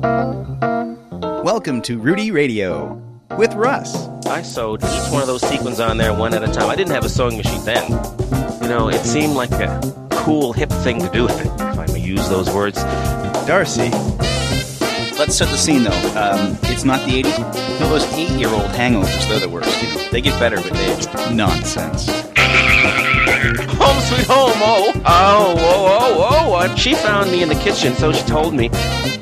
Welcome to Rudy Radio with Russ. I sewed each one of those sequins on there one at a time. I didn't have a sewing machine then. You know, it seemed like a cool, hip thing to do, with it, if I may use those words. Darcy. Let's set the scene though. Um, it's not the 80s. You know, those eight year old hangovers, they're the worst. You know, they get better with age. Nonsense. Home sweet home, oh, oh, oh, oh, oh. She found me in the kitchen, so she told me,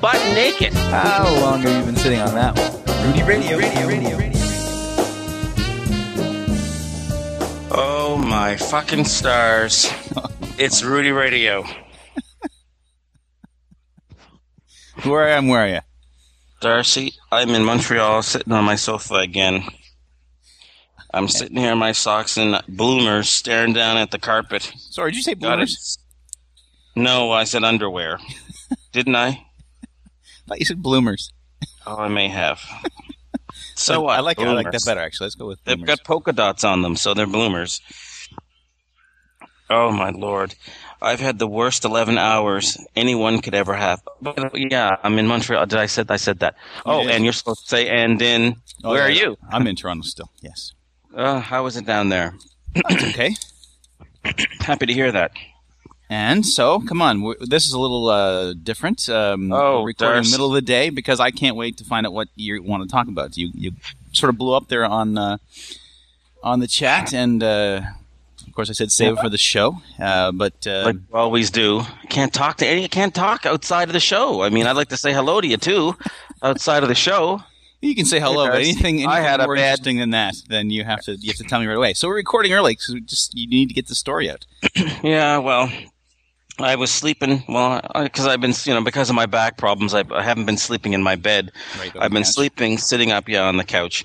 butt naked. How long have you been sitting on that one? Rudy Radio, Radio, Radio, Radio. Oh my fucking stars. it's Rudy Radio. Where I am, where are you? Darcy, I'm in Montreal sitting on my sofa again. I'm sitting here in my socks and bloomers staring down at the carpet. Sorry, did you say bloomers? No, I said underwear. Didn't I? I thought you said bloomers. Oh, I may have. So what? I like it. I like that Bloomers. better, actually. Let's go with They've got polka dots on them, so they're bloomers. Oh my lord. I've had the worst 11 hours anyone could ever have. But yeah, I'm in Montreal. Did I said I said that? Oh, did. and you're supposed to say and in Oh, where yeah, are you? I'm in Toronto still. Yes. Uh, was it down there? It's okay. Happy to hear that. And so, come on. this is a little uh, different. Um, Oh, we're recording in middle of the day because I can't wait to find out what you want to talk about. You you sort of blew up there on uh, on the chat, and uh, of course I said save it for the show. Uh, but uh, Like always do. Can't talk to any. Can't talk outside of the show. I mean, I'd like to say hello to you too, outside of the show. You can say hello. But anything, anything I had a more bad- interesting than that, then you have to you have to tell me right away. So we're recording early because we just you need to get the story out. Yeah, well, I was sleeping. Well, because I've been, you know, because of my back problems, I, I haven't been sleeping in my bed. Right, I've been couch. sleeping sitting up, yeah, on the couch.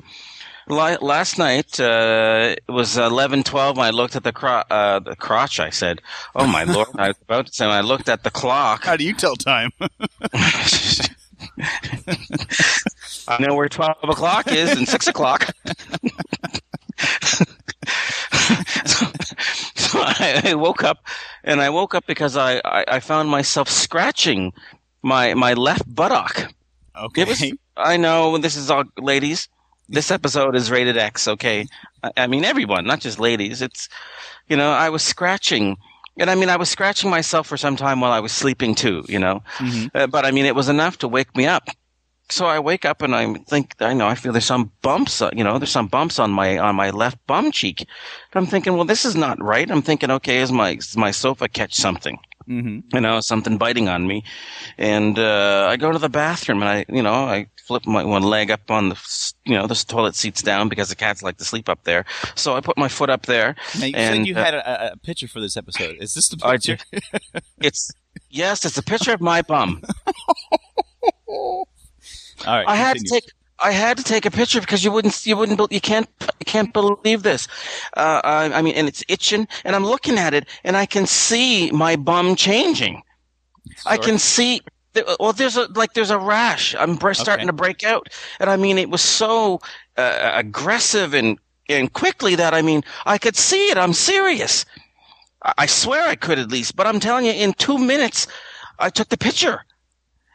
Last night uh, it was eleven twelve. I looked at the cro- uh, the crotch. I said, "Oh my lord!" I was about to say. When I looked at the clock. How do you tell time? I know where twelve o'clock is and six o'clock. so, so I, I woke up, and I woke up because I, I, I found myself scratching my my left buttock. okay. Was. I know this is all ladies. This episode is rated X. Okay, I, I mean everyone, not just ladies. It's you know I was scratching. And I mean, I was scratching myself for some time while I was sleeping too, you know. Mhm. Uh, but I mean, it was enough to wake me up. So I wake up and I think, I know, I feel there's some bumps, uh, you know, there's some bumps on my on my left bum cheek. I'm thinking, well, this is not right. I'm thinking, okay, is my is my sofa catch something? hmm you know, something biting on me. And uh, I go to the bathroom and I, you know, I flip my one leg up on the, you know, the toilet seats down because the cats like to sleep up there. So I put my foot up there. Now you and you uh, had a, a picture for this episode. Is this the picture? it's yes, it's a picture of my bum. All right. I had to take. I had to take a picture because you wouldn't, you wouldn't, you can't, you can't believe this. Uh, I, I mean, and it's itching, and I'm looking at it, and I can see my bum changing. I can see. Well, there's a like there's a rash. I'm starting Okay. to break out, and I mean it was so uh, aggressive and and quickly that I mean I could see it. I'm serious. I, I swear I could at least, but I'm telling you, in two minutes, I took the picture,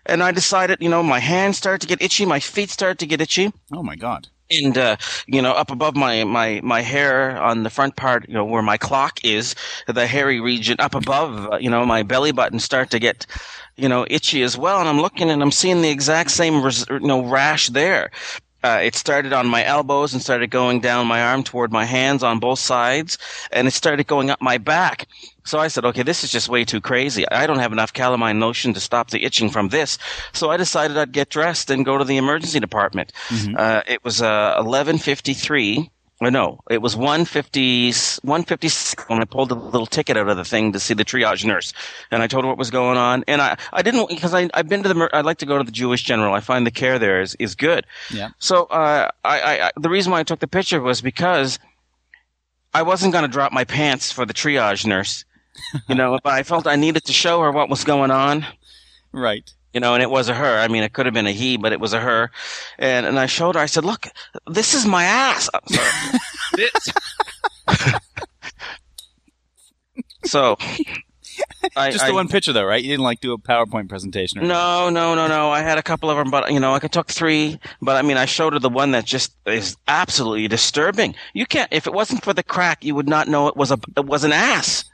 and I decided, you know, my hands started to get itchy, my feet started to get itchy. Oh my God. and uh, you know up above my, my my hair on the front part you know where my clock is the hairy region up above uh, you know my belly button start to get you know itchy as well. And i'm looking and i'm seeing the exact same res- you know rash there uh, it started on my elbows and started going down my arm toward my hands on both sides and it started going up my back so I said, okay, this is just way too crazy. I don't have enough calamine lotion to stop the itching from this. So I decided I'd get dressed and go to the emergency department. Uh, it was uh, 11:53. Or no, it was 150, 156 when I pulled the little ticket out of the thing to see the triage nurse. And I told her what was going on. And I, I didn't, because I, I've been to the, I like to go to the Jewish General. I find the care there is, is good. Yeah. So, uh, I, I, I, the reason why I took the picture was because I wasn't going to drop my pants for the triage nurse. You know, but I felt I needed to show her what was going on Right. You know, and it was a her. I mean, it could have been a he, but it was a her. And and I showed her. I said, "Look, this is my ass." I'm sorry. This- so I, Just I, the one picture, though, right? You didn't like do a PowerPoint presentation. Or No, no, no, no. I had a couple of them, but you know, I could took three. But I mean, I showed her the one that just is absolutely disturbing. You can't. If it wasn't for the crack, you would not know it was a it was an ass.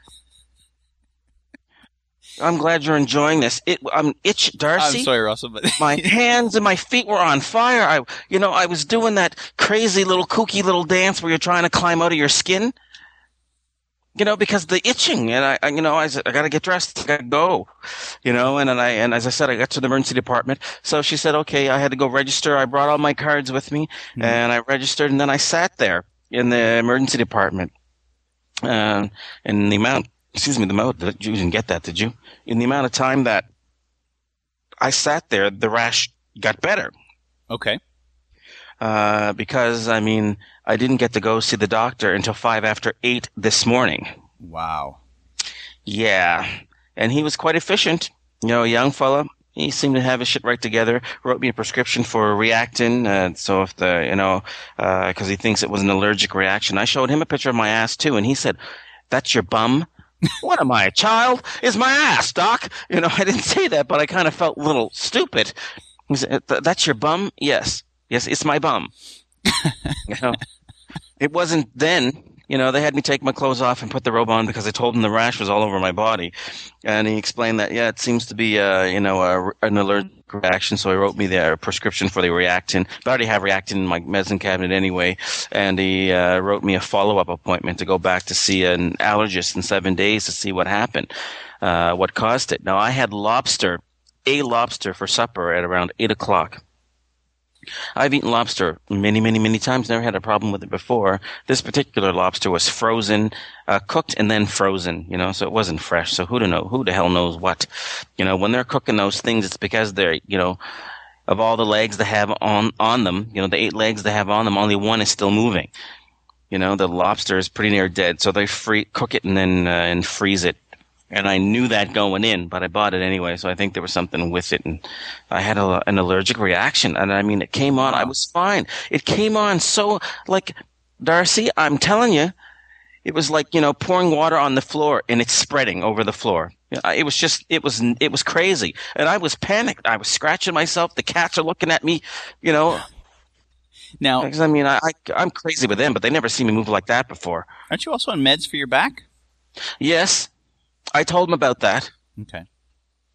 I'm glad you're enjoying this. It, I'm itch, Darcy. I'm sorry, Russell, but my hands and my feet were on fire. I, you know, I was doing that crazy little kooky little dance where you're trying to climb out of your skin. You know, because the itching, and I, I you know, I, said, I got to get dressed, I got to go, you know, and, and I, and as I said, I got to the emergency department. So she said, okay, I had to go register. I brought all my cards with me, Mm-hmm. and I registered, and then I sat there in the emergency department, uh, and the amount, excuse me, the amount that you didn't get that, did you? In the amount of time that I sat there, the rash got better. okay. Uh, because I mean, I didn't get to go see the doctor until five after eight this morning. Wow. Yeah, and he was quite efficient. You know, a young fella. He seemed to have his shit right together. Wrote me a prescription for Reactine. Uh, so if the you know, because he thinks it was an allergic reaction. I showed him a picture of my ass too, and he said, "That's your bum." What am I, a child? Is my ass, doc? You know, I didn't say that, but I kind of felt a little stupid. "That's your bum?" Yes, yes, it's my bum. you know, it wasn't then. You know, they had me take my clothes off and put the robe on because I told them the rash was all over my body, and he explained that yeah, it seems to be uh, you know a, an allergic reaction. So he wrote me the prescription for the Reactine. But I already have Reactine in my medicine cabinet anyway, and he uh, wrote me a follow up appointment to go back to see an allergist in seven days to see what happened, uh, what caused it. Now I had lobster, a lobster for supper at around eight o'clock. I've eaten lobster many, many, many times. Never had a problem with it before. This particular lobster was frozen, uh, cooked and then frozen. You know, so it wasn't fresh. So who to know? Who the hell knows what? You know, when they're cooking those things, it's because they're, you know, of all the legs they have on on them, you know, the eight legs they have on them, only one is still moving. You know, the lobster is pretty near dead, so they free cook it and then uh, and freeze it and I knew that going in, but I bought it anyway. So I think there was something with it, and I had a, an allergic reaction. And I mean, it came on. I was fine. It came on so like Darcy. I'm telling you, it was like you know pouring water on the floor, and it's spreading over the floor. It was just, it was, it was crazy, and I was panicked. I was scratching myself. The cats are looking at me, you know. Now, Because I mean, I, I I'm crazy with them, but they never see me move like that before. aren't you also on meds for your back? Yes, I told him about that. Okay.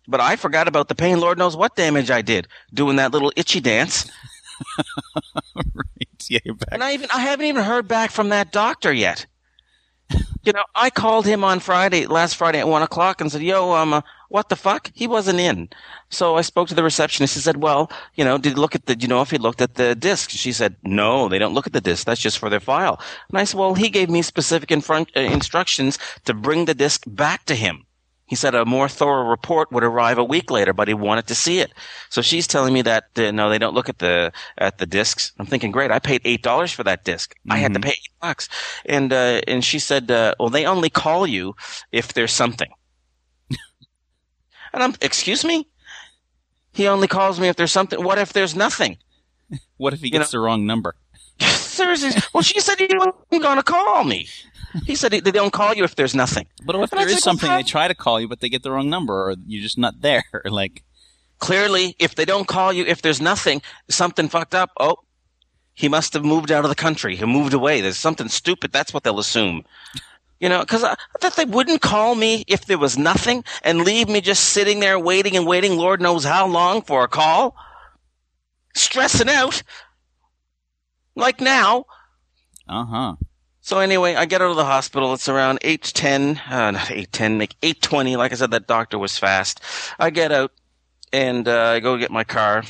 But I forgot about the pain. Lord knows what damage I did doing that little itchy dance. right. Yeah. And I even I haven't even heard back from that doctor yet. You know, I called him on Friday, last Friday at one o'clock, and said, "Yo, um, uh, what the fuck?" He wasn't in. So I spoke to the receptionist. He said, "Well, you know, did you look at the? You know if he looked at the disc?" She said, "No, they don't look at the disc. That's just for their file." And I said, "Well, he gave me specific infront- uh, instructions to bring the disc back to him." He said a more thorough report would arrive a week later, but he wanted to see it. So she's telling me that uh, no, they don't look at the at the discs. I'm thinking, great, I paid eight dollars for that disc. I had to pay eight bucks, and uh, and she said, uh, well, they only call you if there's something. And I'm, excuse me, he only calls me if there's something. What if there's nothing? What if he You gets the wrong number? Seriously, well, she said he wasn't gonna call me. He said they don't call you if there's nothing. But what if And there is something they try to call you, but they get the wrong number, or you're just not there? like, clearly, if they don't call you, if there's nothing, something fucked up. Oh, he must have moved out of the country. He moved away. There's something stupid. That's what they'll assume. You know, because I I thought they wouldn't call me if there was nothing and leave me just sitting there waiting and waiting, Lord knows how long for a call. Stressing out. Like now. uh huh. So anyway, I get out of the hospital. It's around eight ten, uh, not eight ten, like eight twenty. Like I said, that doctor was fast. I get out and uh, I go get my car,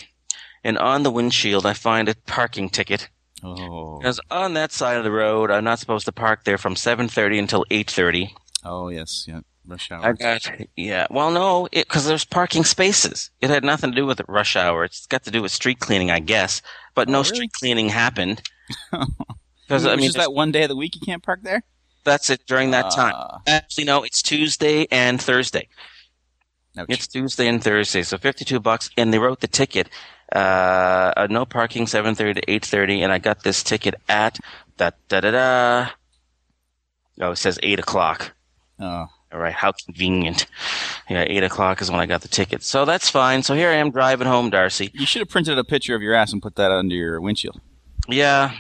and on the windshield I find a parking ticket. Oh, Because on that side of the road, I'm not supposed to park there from seven thirty until eight thirty. oh yes, yeah. Rush hour. I got yeah. Well, no, because there's parking spaces. It had nothing to do with rush hour. It's got to do with street cleaning, I guess. But no Oh, really? street cleaning happened. Because I mean, is that one day of the week you can't park there? that's it during that time. Ah, Actually, no, it's Tuesday and Thursday. ouch. It's Tuesday and Thursday, so fifty-two bucks. And they wrote the ticket, uh, uh, no parking, seven thirty to eight thirty, and I got this ticket at da da da da. Oh, it says eight o'clock. oh, All right, how convenient. Yeah, eight o'clock is when I got the ticket, so that's fine. So here I am driving home, Darcy. You should have printed a picture of your ass and put that under your windshield. Yeah,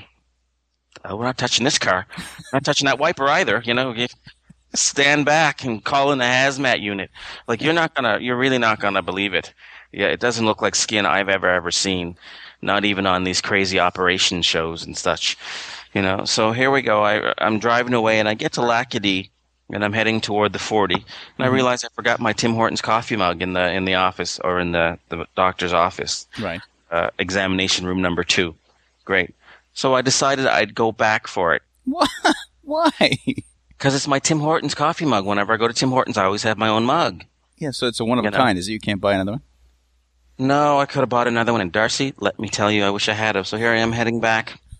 uh, we're not touching this car. not touching that wiper either. You know, you stand back and call in the hazmat unit. Like you're not gonna, you're really not gonna believe it. Yeah, it doesn't look like skin I've ever ever seen. Not even on these crazy operation shows and such. You know, so here we go. I, I'm driving away and I get to L'Acadie and I'm heading toward the 40, and I realize I forgot my Tim Hortons coffee mug in the in the office or in the, the doctor's office, Right. uh, examination room number two. Great. So I decided I'd go back for it What? Why? because it's my Tim Hortons coffee mug. Whenever I go to Tim Hortons, I always have my own mug. Yeah, so it's a one of You a know. kind. Is it you can't buy another one? No, I could have bought another one. And Darcy, let me tell you, I wish I had have. So here I am heading back.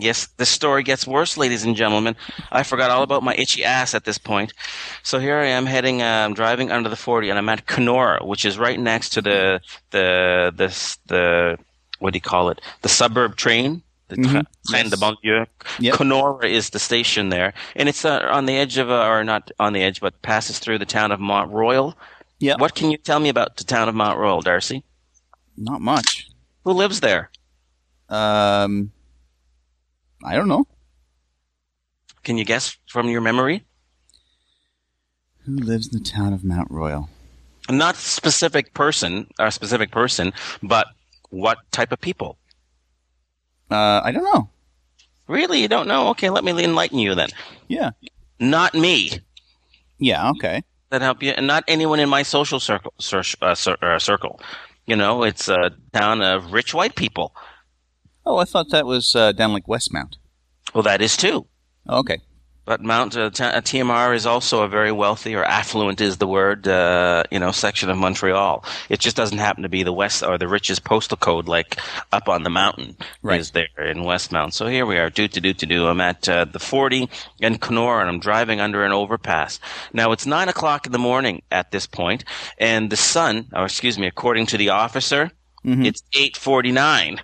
Yes, this story gets worse, ladies and gentlemen. I forgot all about my itchy ass at this point. So here I am heading, um, driving under the 40, and I'm at Canora, which is right next to the, the, the, the, what do you call it? The suburb train. The Mhm. train Yes. de banlieue. Yep. Canora is the station there. And it's uh, on the edge of, uh, or not on the edge, but passes through the town of Mont Royal. Yep. What can you tell me about the town of Mont Royal, Darcy? Not much. Who lives there? Um, I don't know. Can you guess from your memory? Who lives in the town of Mount Royal? Not specific person, or specific person, but what type of people? Uh, I don't know. Really, you don't know? Okay, let me enlighten you then. Yeah. Not me. Yeah. Okay. That help you, and not anyone in my social circle. Cir- uh, uh, circle. You know, it's a town of rich white people. Oh, I thought that was uh, down like Westmount. Well, that is too. Oh, okay. But Mount uh, T- uh, TMR is also a very wealthy or affluent is the word, uh, you know, section of Montreal. It just doesn't happen to be the west or the richest postal code like up on the mountain Right. is there in Westmount. So here we are, do to do to do. I'm at uh, the 40 in Canora and I'm driving under an overpass. Now it's nine o'clock in the morning at this point, and the sun, or excuse me, according to the officer, Mhm. it's 8:49.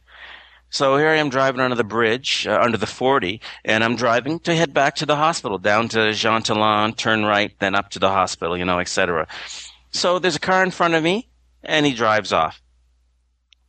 So here I am driving under the bridge, uh, under the 40, and I'm driving to head back to the hospital, down to Jean Talon, turn right, then up to the hospital, you know, etc. So there's a car in front of me, and he drives off.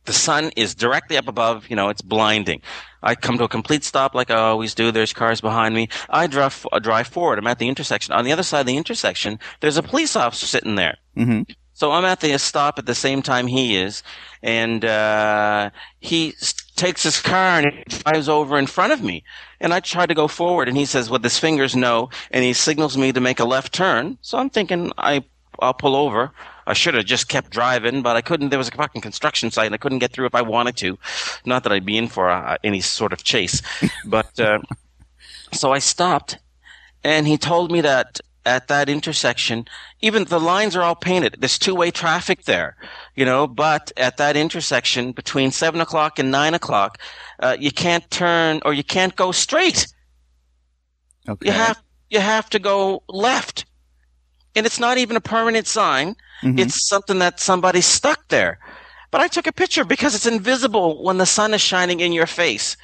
The sun is directly up above, you know, it's blinding. I come to a complete stop like I always do. There's cars behind me. I drive, uh, drive forward. I'm at the intersection. On the other side of the intersection, there's a police officer sitting there. Mm-hmm. So I'm at the stop at the same time he is, and uh, he s- takes his car and drives over in front of me. And I try to go forward, and he says with his fingers no, and he signals me to make a left turn. So I'm thinking I I'll pull over. I should have just kept driving, but I couldn't. There was a fucking construction site, and I couldn't get through if I wanted to. Not that I'd be in for uh, any sort of chase, but uh, so I stopped, and he told me that at that intersection, even the lines are all painted. There's two-way traffic there, you know. But at that intersection between seven o'clock and nine o'clock, uh, you can't turn or you can't go straight. Okay. You have you have to go left, and it's not even a permanent sign. Mhm. It's something that somebody stuck there. But I took a picture because it's invisible when the sun is shining in your face.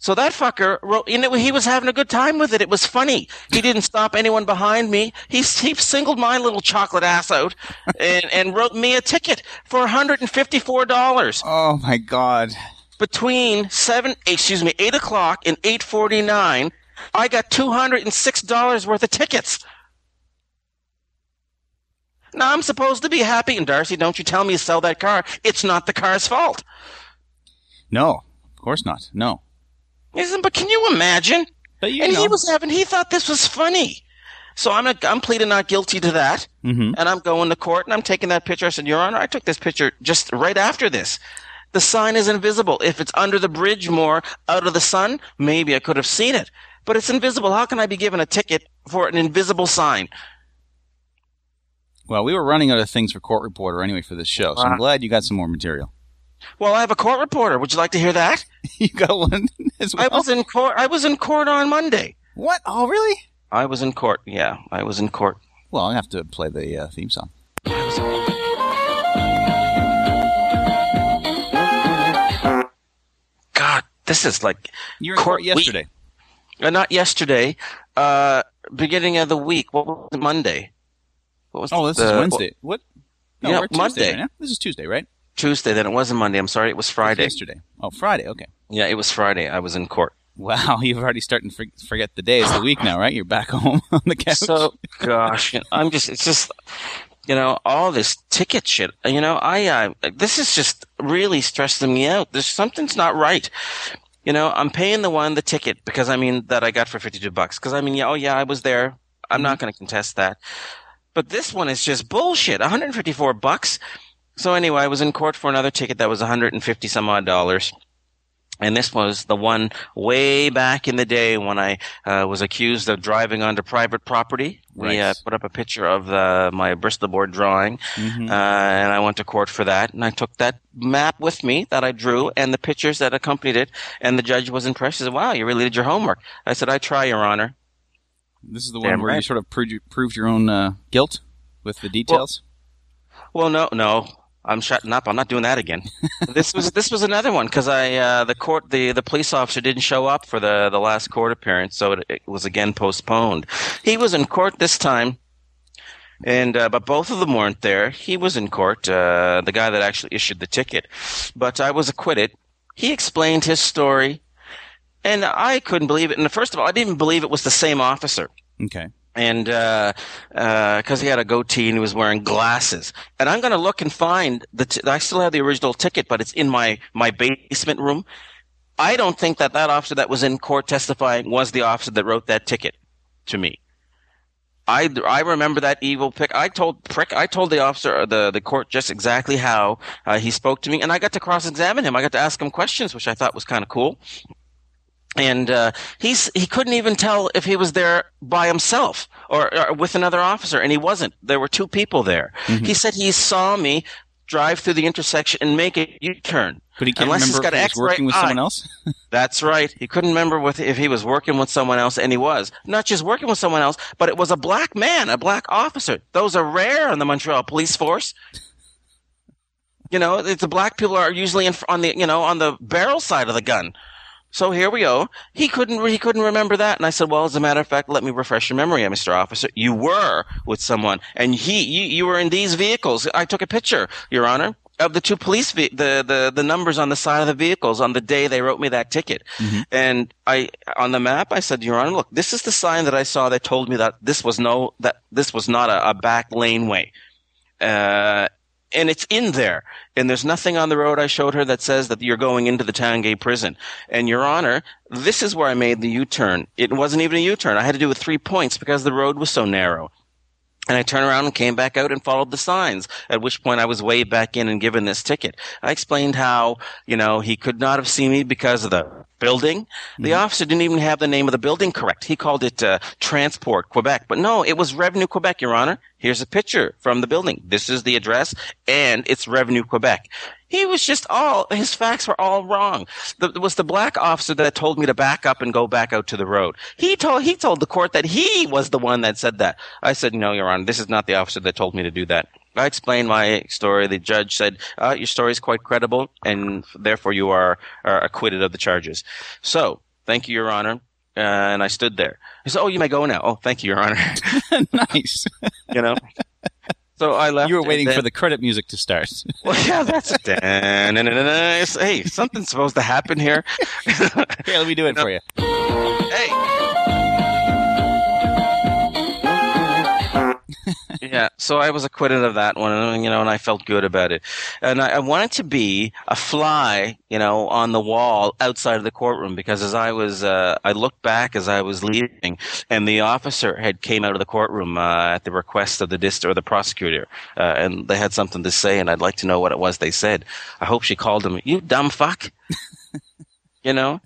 So that fucker wrote, you know, he was having a good time with it. It was funny. He didn't stop anyone behind me. He, he singled my little chocolate ass out and, and wrote me a ticket for $154 Oh my God. between seven, excuse me, eight o'clock and 849. I got $206 worth of tickets. Now I'm supposed to be happy, and Darcy, don't you tell me to sell that car. It's not the car's fault. No, of course not. No. He said, but can you imagine? But you and know. he was having, he thought this was funny. So I'm, a, I'm pleading not guilty to that, hmm and I'm going to court, and I'm taking that picture. I said, Your Honor, I took this picture just right after this. The sign is invisible. If it's under the bridge more, out of the sun, maybe I could have seen it. But it's invisible. How can I be given a ticket for an invisible sign? Well, we were running out of things for court reporter anyway for this show, so I'm glad you got some more material. Well, I have a court reporter. Would you like to hear that? you got one as well. I was in court. I was in court on Monday. What? Oh, really? I was in court. Yeah, I was in court. Well, I have to play the uh, theme song. God, this is like You were in court Court yesterday. uh, not yesterday. Uh, beginning of the week. What was it, Monday? What was oh, this the, is Wednesday. What? No, yeah, Monday. Right this is Tuesday, right? Tuesday. Then it wasn't Monday. I'm sorry. It was Friday. Was yesterday. Oh, Friday. Okay. Yeah, it was Friday. I was in court. Wow, you've already starting to forget the days, of the week now, right? You're back home on the couch. So, gosh, I'm just, it's just, you know, all this ticket shit. You know, I, uh, this is just really stressing me out. There's something's not right. You know, I'm paying the one the ticket because I mean that I got for 52 bucks. Because I mean, yeah, oh yeah, I was there. I'm not mm-hmm. going to contest that. But this one is just bullshit. 154 bucks. So anyway, I was in court for another ticket that was 150 some odd dollars. And this was the one way back in the day when I uh, was accused of driving onto private property. Right. We uh, put up a picture of the, my Bristol board drawing, mm-hmm. uh, and I went to court for that. And I took that map with me that I drew and the pictures that accompanied it. And the judge was impressed. He said, "Wow, you really did your homework." I said, "I try, Your Honor." This is the one Damn where right. you sort of proved, proved your own uh, guilt with the details. Well, well, no, no. I'm shutting up. I'm not doing that again. this was this was another one because I uh, the court the the police officer didn't show up for the the last court appearance, so it, it was again postponed. He was in court this time, and uh, but both of them weren't there. He was in court, uh, the guy that actually issued the ticket, but I was acquitted. He explained his story, and I couldn't believe it. And first of all, I didn't believe it was the same officer. Okay and because uh, uh, he had a goatee and he was wearing glasses. And I'm going to look and find the. T- I still have the original ticket, but it's in my my basement room. I don't think that that officer that was in court testifying was the officer that wrote that ticket to me. I, I remember that evil pick. I told prick. I told the officer, the the court, just exactly how uh, he spoke to me, and I got to cross examine him. I got to ask him questions, which I thought was kind of cool and uh, he's he couldn't even tell if he was there by himself or, or, with another officer, and he wasn't. There were two people there. Mm-hmm. He said he saw me drive through the intersection and make a U-turn. But he can't Unless remember he's got if he was working with eye. someone else. That's right. He couldn't remember with, if he was working with someone else, and he was not just working with someone else, but it was a black man, a black officer. Those are rare in the Montreal police force. You know, the black people are usually in, on the you know on the barrel side of the gun. So here we go. He couldn't he couldn't remember that, and I said, "Well, as a matter of fact, let me refresh your memory, Mr. Officer. You were with someone, and he you, you were in these vehicles. I took a picture, Your Honor, of the two police ve- the the the numbers on the side of the vehicles on the day they wrote me that ticket. Mm-hmm. And I on the map, I said, Your Honor, look, this is the sign that I saw that told me that this was no that this was not a, a back laneway." Uh, and it's in there. And there's nothing on the road I showed her that says that you're going into the Tanguay prison. And Your Honor, this is where I made the U-turn. It wasn't even a U-turn. I had to do with three points because the road was so narrow. And I turned around and came back out and followed the signs, at which point I was waved back in and given this ticket. I explained how, you know, he could not have seen me because of the building. The mm-hmm. officer didn't even have the name of the building correct. He called it uh, Transport Quebec. But no, it was Revenue Quebec, Your Honor. Here's a picture from the building. This is the address, and it's Revenue Quebec. He was just all, his facts were all wrong. The, it was the black officer that told me to back up and go back out to the road. He told, he told the court that he was the one that said that. I said, no, Your Honor, this is not the officer that told me to do that. I explained my story. The judge said, uh, your story is quite credible and therefore you are, are acquitted of the charges. So, thank you, Your Honor. Uh, and I stood there. He said, "Oh, you may go now." Oh, thank you, Your Honor. nice. you know. So I left. You were waiting then, for the credit music to start. well, yeah, that's it. hey, something's supposed to happen here. here, let me do it for you. Yeah, so I was acquitted of that one, you know, and I felt good about it. And I, I, wanted to be a fly, you know, on the wall outside of the courtroom because as I was, uh, I looked back as I was leaving, and the officer had came out of the courtroom uh, at the request of the district or the prosecutor, uh, and they had something to say, and I'd like to know what it was they said. I hope she called him, "You dumb fuck," you know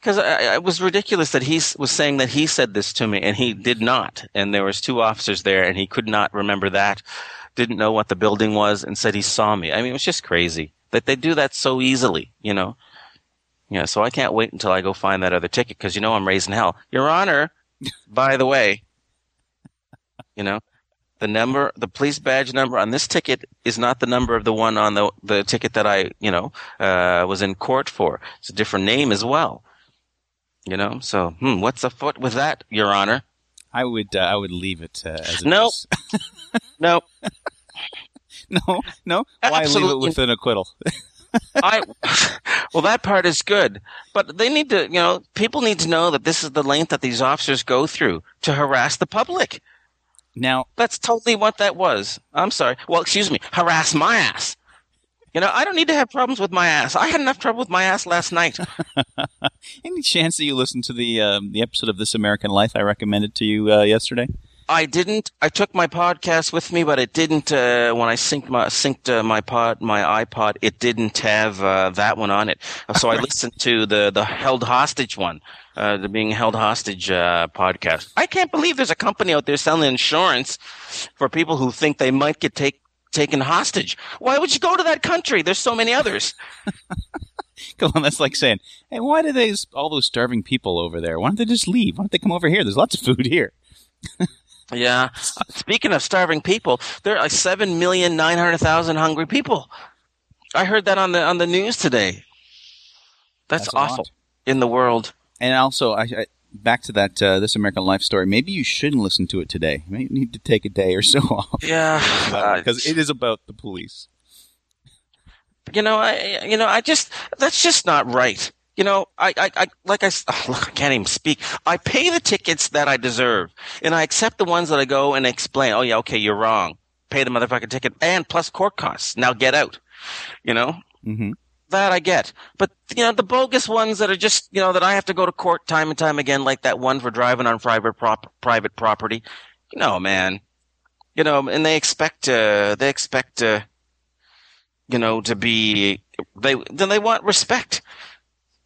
because it was ridiculous that he was saying that he said this to me and he did not. And there was two officers there and he could not remember that didn't know what the building was and said he saw me. I mean it was just crazy that they do that so easily you know? Yeah so i can't wait until i go find that other ticket because you know i'm raising hell. Your honor by the way you know the number the police badge number on this ticket is not the number of the one on the the ticket that i you know uh, was in court for. It's a different name as well you know, so hmm, what's afoot with that, Your Honor? I would. Uh, I would leave it uh, as it Nope. No, no, no. Why leave it with an acquittal? I well, that part is good, but they need to, you know, people need to know that this is the length that these officers go through to harass the public. Now, That's totally what that was. I'm sorry. Well, excuse me, harass my ass. You know, I don't need to have problems with my ass. I had enough trouble with my ass last night. any chance that you listened to the um, the episode of This American Life I recommended to you uh, yesterday? I didn't. I took my podcast with me, but it didn't. Uh, when I synced my synced uh, my pod, my iPod, it didn't have uh, that one on it. So I listened to the the held hostage one, uh, the being held hostage uh, podcast. I can't believe there's a company out there selling insurance for people who think they might get take, taken hostage. Why would you go to that country? There's so many others. Come on, that's like saying, "Hey, why do they all those starving people over there? Why don't they just leave? Why don't they come over here? There's lots of food here." Yeah. Speaking of starving people, there are seven million nine hundred thousand hungry people. I heard that on the on the news today. That's, That's awful in the world. And also, I, I back to that uh, This American Life story. Maybe you shouldn't listen to it today. You may need to take a day or so off Yeah, because it is about the police. you know, I you know, I just that's just not right. You know, I, I, I like I, s- look, I can't even speak. I pay the tickets that I deserve, and I accept the ones that I go and explain. Oh yeah, okay, you're wrong. Pay the motherfucking ticket and plus court costs. Now get out. You know, hmm that I get. But you know, the bogus ones that are just you know that I have to go to court time and time again, like that one for driving on private prop- private property. You know, man. You know, and they expect uh, they expect uh, you know to be they then they want respect.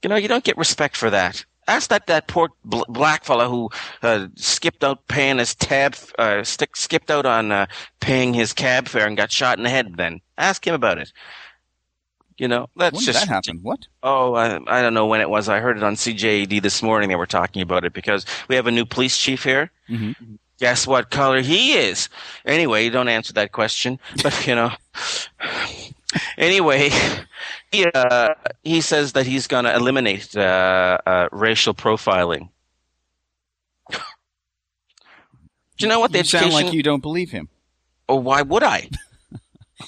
You know, you don't get respect for that. Ask that that poor bl- black fella who uh, skipped out paying his tab uh, skipped out on uh, paying his cab fare and got shot in the head. Then ask him about it. You know, that's When did just that happen? What? Oh, I, I don't know when it was. I heard it on CJAD this morning. They were talking about it because we have a new police chief here. hmm Guess what color he is? Anyway, don't answer that question. But you know, anyway, he uh, he says that he's going to eliminate uh, uh, racial profiling. Do you know what the You education? sound like you don't believe him. oh, why would I?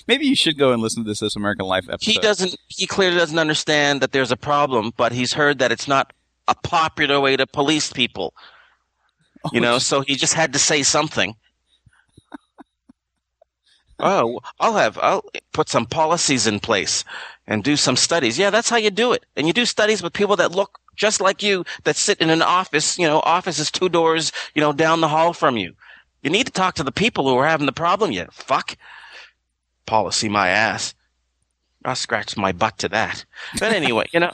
Maybe you should go and listen to this This American Life episode. He doesn't. He clearly doesn't understand that there's a problem, but he's heard that it's not a popular way to police people. Oh, You know, so he just had to say something. oh, I'll have I'll put some policies in place and do some studies. Yeah, that's how you do it. And you do studies with people that look just like you that sit in an office, you know, office is two doors, you know, down the hall from you. You need to talk to the people who are having the problem, you fuck. Policy my ass. I'll scratch my butt to that. But anyway, you know,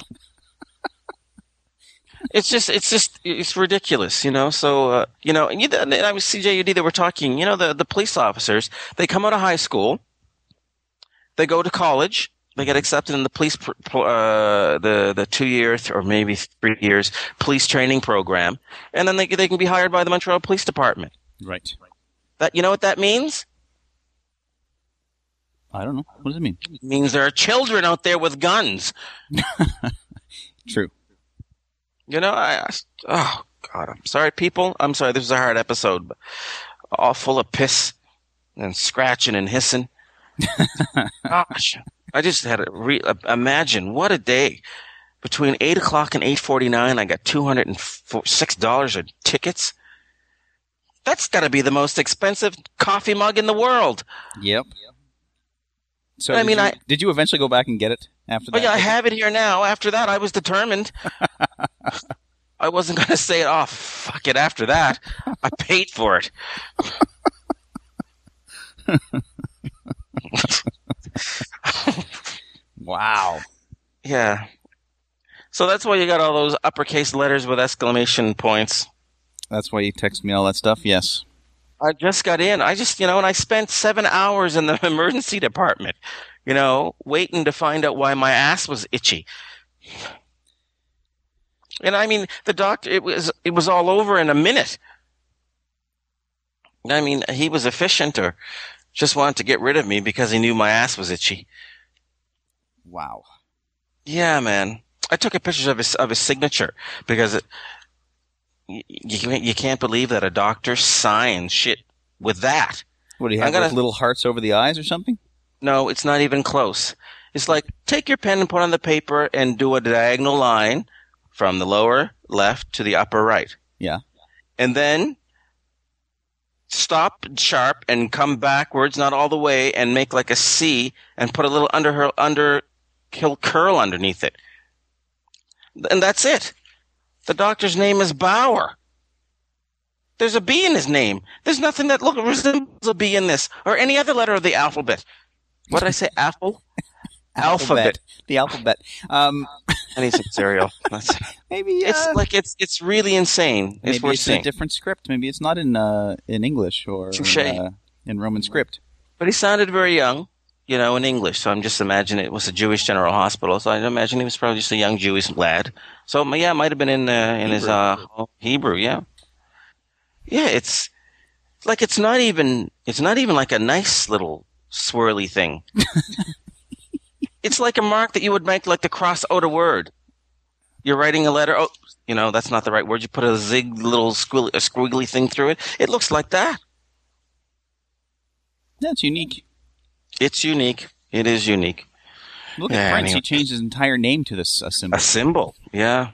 it's just, it's just, it's ridiculous, you know. So, uh, you know, and you, and I was CJAD. They were talking. You know, the the police officers. They come out of high school. They go to college. They get accepted in the police, pr- pr- uh, the the two year th- or maybe three years police training program, and then they they can be hired by the Montreal Police Department. right. That you know what that means? I don't know. What does it mean? It means there are children out there with guns. True. You know, I, I oh god, I'm sorry, people. I'm sorry. This was a hard episode, but all full of piss and scratching and hissing. Gosh, I just had to re- uh, imagine what a day. Between eight o'clock and eight forty nine, I got two hundred and six dollars in tickets. That's got to be the most expensive coffee mug in the world. Yep. Yep. So I mean, you, I- did you eventually go back and get it after oh, that? Oh yeah, I have it here now. After that, I was determined. I wasn't going to say, it. "Oh, fuck it." After that, I paid for it. Wow. Yeah. So that's why you got all those uppercase letters with exclamation points. That's why you text me all that stuff. Yes. I just got in. I just, you know, and I spent seven hours in the emergency department, you know, waiting to find out why my ass was itchy. And I mean, the doctor, it was, it was all over in a minute. I mean, he was efficient or just wanted to get rid of me because he knew my ass was itchy. Wow. Yeah, man. I took a picture of his of his signature because it, you, you can't believe that a doctor signs shit with that. What do you have? I gotta- like little hearts over the eyes or something? No, it's not even close. It's like take your pen and put on the paper and do a diagonal line from the lower left to the upper right. Yeah. And then stop sharp and come backwards, not all the way, and make like a C and put a little under her under curl underneath it. And that's it. The doctor's name is Bauer. There's a B in his name. There's nothing that look resembles a B in this or any other letter of the alphabet. What did I say? Apple? Alphabet. The alphabet. Um, some cereal. That's, maybe uh, it's like it's it's really insane. It's maybe it's a different script. Maybe it's not in uh, in English or in, uh, in Roman script. But he sounded very young, you know, in English. So I'm just imagining it was a Jewish General Hospital. So I imagine he was probably just a young Jewish lad. So yeah, it might have been in uh, in his uh, Hebrew. Yeah, yeah. It's like it's not even it's not even like a nice little swirly thing. it's like a mark that you would make like to cross out a word. You're writing a letter. Oh, you know that's not the right word. You put a zig little squiggly, a squiggly thing through it. It looks like that. That's unique. It's unique. It is unique. Look Yeah, at Prince. anyway. He changed his entire name to this uh, symbol. A symbol, yeah.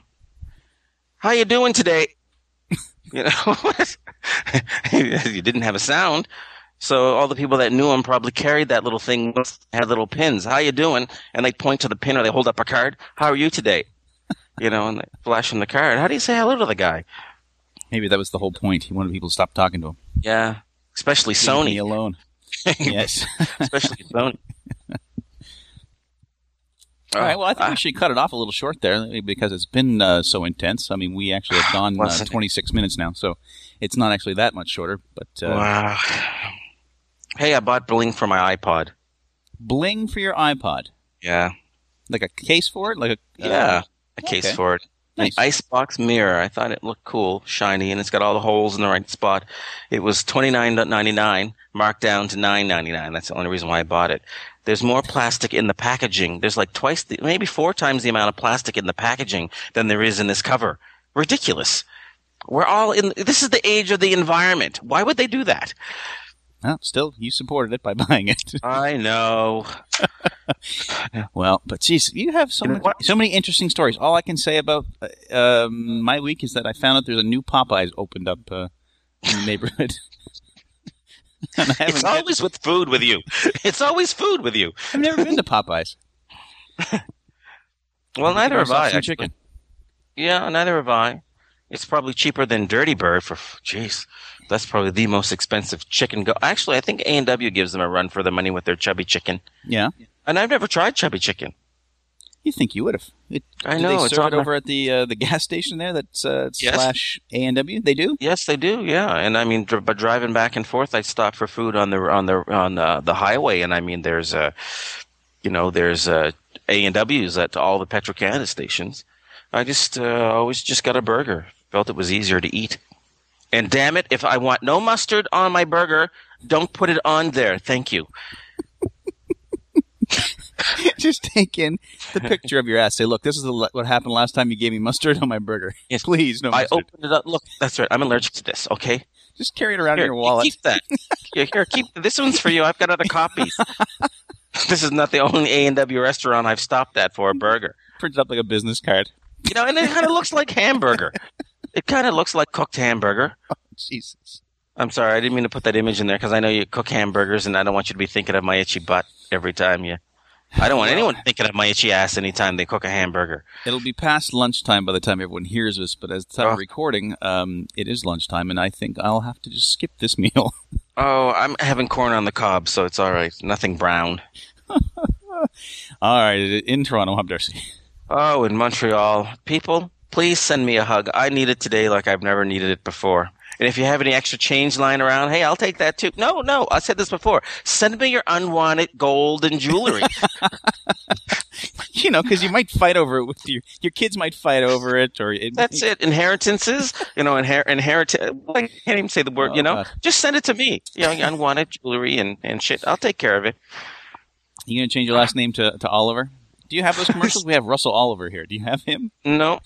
How you doing today? you know, you didn't have a sound, so all the people that knew him probably carried that little thing, had little pins. How you doing? And they point to the pin or they hold up a card. How are you today? You know, and they flash him the card. How do you say hello to the guy? Maybe that was the whole point. He wanted people to stop talking to him. Yeah, especially Sony. alone. Yes. especially Sony. All right. Well, I think Ah, we should cut it off a little short there because it's been uh, so intense. I mean, we actually have gone uh, 26 minutes now, so it's not actually that much shorter. But uh, wow. Hey, I bought bling for my iPod. bling for your iPod, Yeah. like a case for it, like a uh, Yeah, a case okay. for it. Nice. An icebox mirror. I thought it looked cool, shiny, and it's got all the holes in the right spot. It was twenty nine ninety nine, marked down to nine ninety nine. That's the only reason why I bought it. There's more plastic in the packaging. There's like twice, the, maybe four times the amount of plastic in the packaging than there is in this cover. Ridiculous. We're all in. This is the age of the environment. Why would they do that? Well, still, you supported it by buying it. I know. well, but geez, you have so You many, so many interesting stories. All I can say about uh, um, my week is that I found out there's a new Popeyes opened up uh, in the neighborhood. And I haven't been- always with food with you. It's always food with you. I've never been to Popeyes. Well, neither have I. some actually. chicken. Yeah, neither have I. It's probably cheaper than Dirty Bird for. Jeez, that's probably the most expensive chicken. Go. Actually, I think A and W gives them a run for the money with their chubby chicken. Yeah, And I've never tried chubby chicken. you think you would have? I do know, They it's serve it my- over at the uh, the gas station there. That's uh, Yes. slash A and W. They do. Yes, they do. Yeah, and I mean, dr- but driving back and forth, I stop for food on the on the on uh, the highway, and I mean, there's uh, you know, there's uh, A and W's at all the Petro Canada stations. I just uh, always just got a burger. Felt it was easier to eat. And damn it, if I want no mustard on my burger, don't put it on there. Thank you. Just take in the picture of your ass. Say, look, this is the, what happened last time you gave me mustard on my burger. Yes. Please, no mustard. I opened it up. Look, that's right. I'm allergic to this. Okay, Just carry it around here, in your wallet. keep that. Here, here, keep this one's for you. I've got other copies. this is not the only A and W restaurant I've stopped at for a burger. Print it up like a business card. You know, and it kind of looks like hamburger. It kind of looks like cooked hamburger. Jesus. I'm sorry, I didn't mean to put that image in there because I know you cook hamburgers, and I don't want you to be thinking of my itchy butt every time you. I don't want anyone thinking of my itchy ass anytime they cook a hamburger. It'll be past lunchtime by the time everyone hears this, but as the time of Oh. recording, um, it is lunchtime, and I think I'll have to just skip this meal. Oh, I'm having corn on the cob, so it's all right. Nothing brown. All right, in Toronto, I'm Darcy. Oh, in Montreal, people, please send me a hug. I need it today like I've never needed it before. And if you have any extra change lying around, hey, I'll take that too. No, no, I said this before. Send me your unwanted gold and jewelry. You know, because you might fight over it with your your kids might fight over it, or it, That's it. Inheritances, you know, inher- inherit. I can't even say the word. Oh, you know, God. just send it to me. You know, unwanted jewelry and and shit. I'll take care of it. You gonna change your last name to, to Oliver? Do you have those commercials? we have Russell Oliver here. Do you have him? No,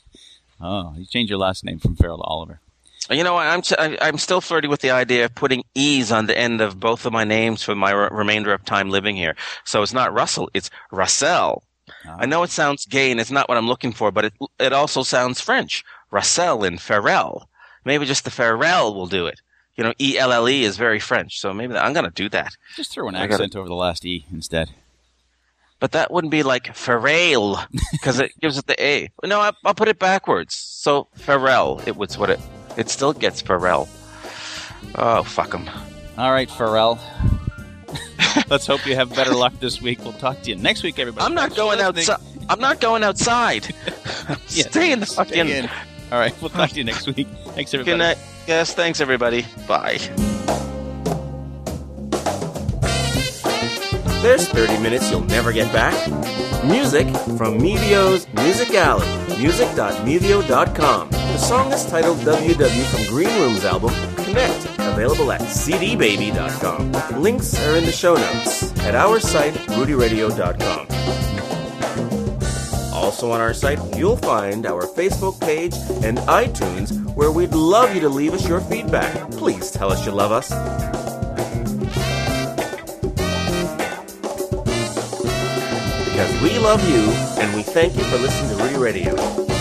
Oh, you changed your last name from Farrell to Oliver. You know, I'm I'm still flirting with the idea of putting e's on the end of both of my names for my re- remainder of time living here. So it's not Russell, it's Russell. Ah. I know it sounds gay and it's not what I'm looking for, but it it also sounds French. Russell and Farrell. Maybe just the Farrell will do it. You know, E L L E is very French, so maybe I'm going to do that. Just throw an accent gotta, over the last E instead. But that wouldn't be like Farrell because it gives it the A. No, I, will put it backwards. So Farrell, it was what it it still gets Pharrell. Oh, fuck him. All right, Pharrell. Let's hope you have better luck this week. We'll talk to you next week, everybody. I'm not going outside. I'm not going outside. yeah, stay in the fucking. In. All right, we'll talk to you next week. Thanks, everybody. Good night. Yes, thanks, everybody. Bye. There's 30 minutes you'll never get back. Music from Mevio's Music Alley, music.mevio.com. The song is titled WW from Green Room's album, Connect, available at cdbaby.com. Links are in the show notes at our site, rudyradio.com. Also on our site, you'll find our Facebook page and iTunes where we'd love you to leave us your feedback. Please tell us you love us. Because we love you and we thank you for listening to Rudy Radio.